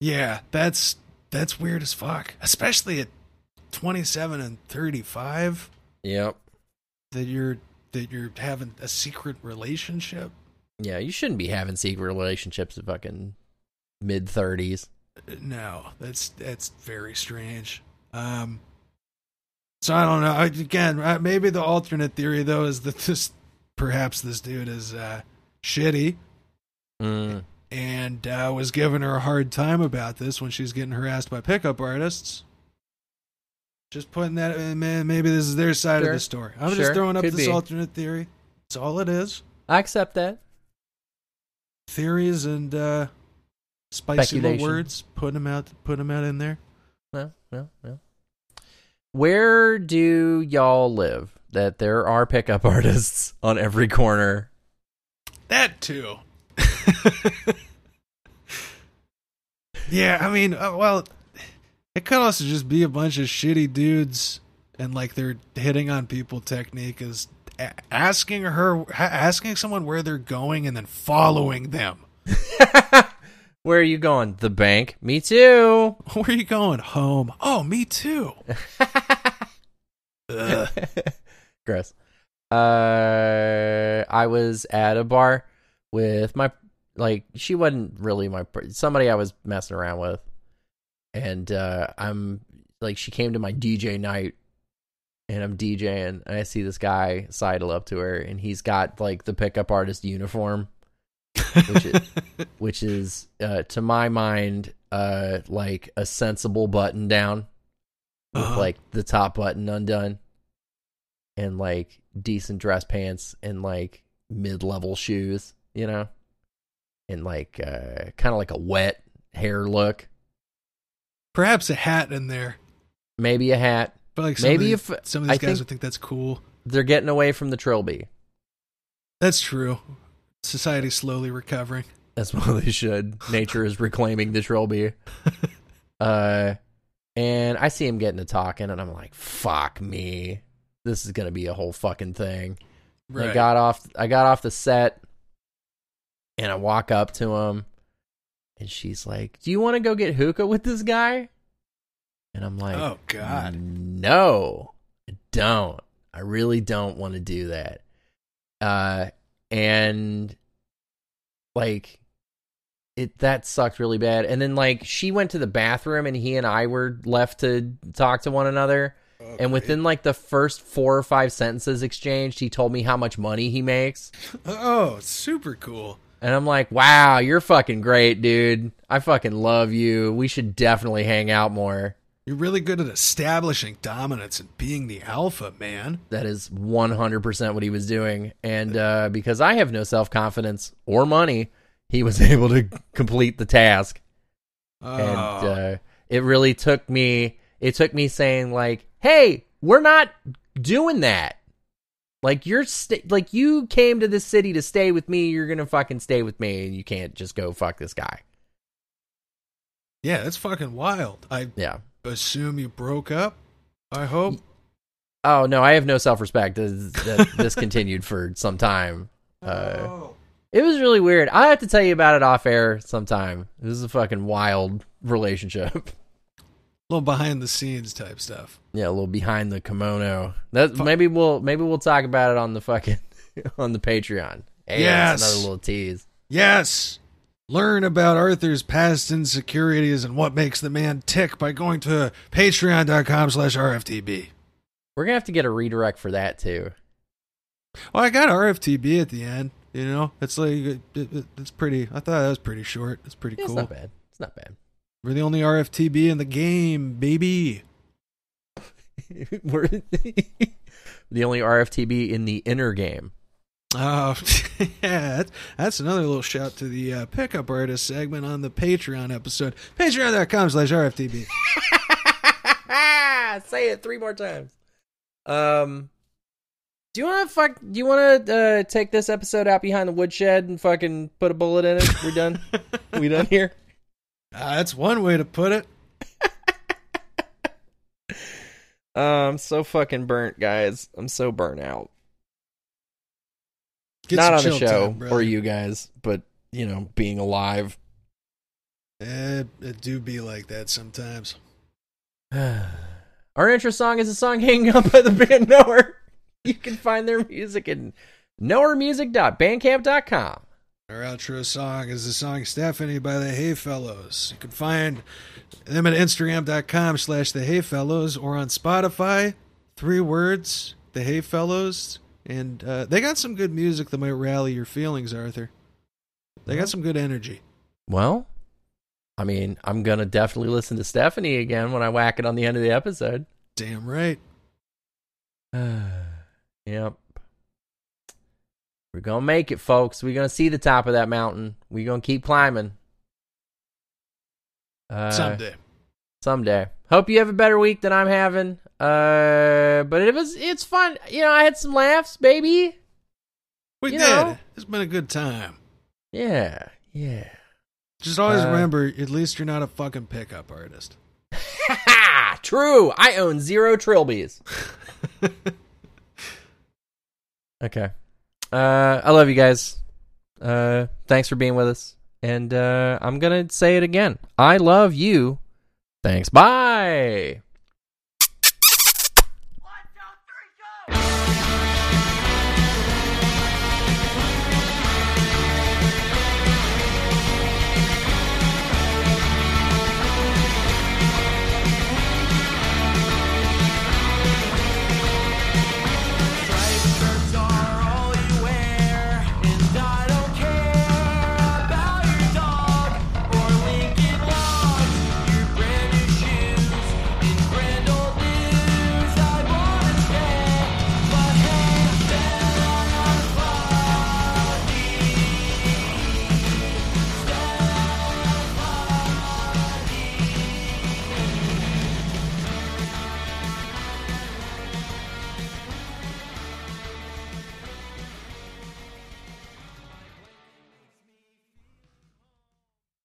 Yeah, that's that's weird as fuck. Especially at 27 and 35 Yep. that you're that you're having a secret relationship. Yeah, you shouldn't be having secret relationships at fucking mid thirties. No, that's that's very strange. Um so I don't know. I, again, uh, maybe the alternate theory though is that this perhaps this dude is uh shitty Mm. and uh, was giving her a hard time about this when she's getting harassed by pickup artists. Just putting that, uh, man, maybe this is their side Sure. of the story. I'm Sure. just throwing up Could this be. alternate theory. That's all it is. I accept that. Theories and uh, spicy little words. Putting them out, putting them out in there. Well, well, well. Where do y'all live? That there are pickup artists on every corner. That too. yeah, I mean, uh, well, it could also just be a bunch of shitty dudes and like they're hitting on people technique is asking her asking someone where they're going and then following them. Where are you going? The bank. Me too. Where are you going? Home. Oh, me too. Gross. Uh, I was at a bar with my like she wasn't really my somebody I was messing around with, and uh, I'm like she came to my DJ night, and I'm DJing, and I see this guy sidle up to her, and he's got like the pickup artist uniform, which is, which is uh, to my mind, uh, like a sensible button down with Uh-huh. like the top button undone, and like decent dress pants and like mid level shoes, you know, and like uh, kind of like a wet hair look, Perhaps a hat in there. maybe a hat. But like some Maybe of these, if- some of these I guys think- would think that's cool. They're getting away from the trilby. That's true. Society's slowly recovering. That's what they should. Nature is reclaiming the trilby. Uh, and I see him getting to talking, and I'm like, "Fuck me, this is gonna be a whole fucking thing." I got off. I got off the set, and I walk up to him, and she's like, "Do you want to go get hookah with this guy?" And I'm like, oh God. no, I don't. I really don't want to do that. Uh, and like, it that sucked really bad. And then like, she went to the bathroom, and he and I were left to talk to one another. And within like the first four or five sentences exchanged, he told me how much money he makes. Oh, super cool. And I'm like, wow, you're fucking great, dude. I fucking love you. We should definitely hang out more. You're really good at establishing dominance and being the alpha, man. That is 100% what he was doing. And uh, because I have no self confidence or money, he was able to complete the task. Oh, And uh, it really took me, it took me saying, like, hey, we're not doing that. Like you're sta like you came to this city to stay with me, you're gonna fucking stay with me, and you can't just go fuck this guy. yeah, that's fucking wild. I Yeah. Assume you broke up. I hope. Oh no, I have no self respect. This, continued for some time. Uh, oh. it was really weird. I have to tell you about it off air sometime. This is a fucking wild relationship. A little behind the scenes type stuff. yeah, a little behind the kimono. That Fu- maybe we'll maybe we'll talk about it on the fucking on the Patreon. Hey, Yes. another little tease. Yes. Learn about Arthur's past insecurities and what makes the man tick by going to patreon.com slash RFTB. We're gonna have to get a redirect for that too. Well, I got RFTB at the end. You know, it's like, it, it, it's pretty, I thought that was pretty short. It's pretty Yeah, cool. It's not bad. It's not bad. We're the only RFTB in the game, baby. We're the only RFTB in the inner game. Oh, yeah, that's, that's another little shout to the uh, pickup artist segment on the Patreon episode. Patreon.com slash RFTB. Say it three more times. Um, do you want to fuck? Do you want to uh, take this episode out behind the woodshed and fucking put a bullet in it? We're done? we done here? Uh, that's one way to put it. Uh, I'm so fucking burnt, guys. I'm so burnt out. Get Not on the show time, or you guys, but you know, being alive. Eh, it do be like that sometimes. Our intro song is a song hanging up by the band Knower. You can find their music at knowermusic.bandcamp.com. Our outro song is the song Stephanie by the Hey Fellows. You can find them at Instagram.com slash the Hey Fellows or on Spotify. Three words, the Hey Fellows. And uh, they got some good music that might rally your feelings, Arthur. They got some good energy. Well, I mean, I'm gonna definitely listen to Stephanie again when I whack it on the end of the episode. Damn right. yep. We're gonna make it, folks. We're gonna see the top of that mountain. We're gonna keep climbing. Uh, Someday. someday. Hope you have a better week than I'm having. Uh, but it was it's fun. You know, I had some laughs, baby. We you did. know. It's been a good time. Yeah, yeah. Just always Uh, remember, at least you're not a fucking pickup artist. True. I own zero trilbies. okay. Uh, I love you guys. Uh, thanks for being with us. And uh, I'm gonna say it again. I love you. Thanks. Bye.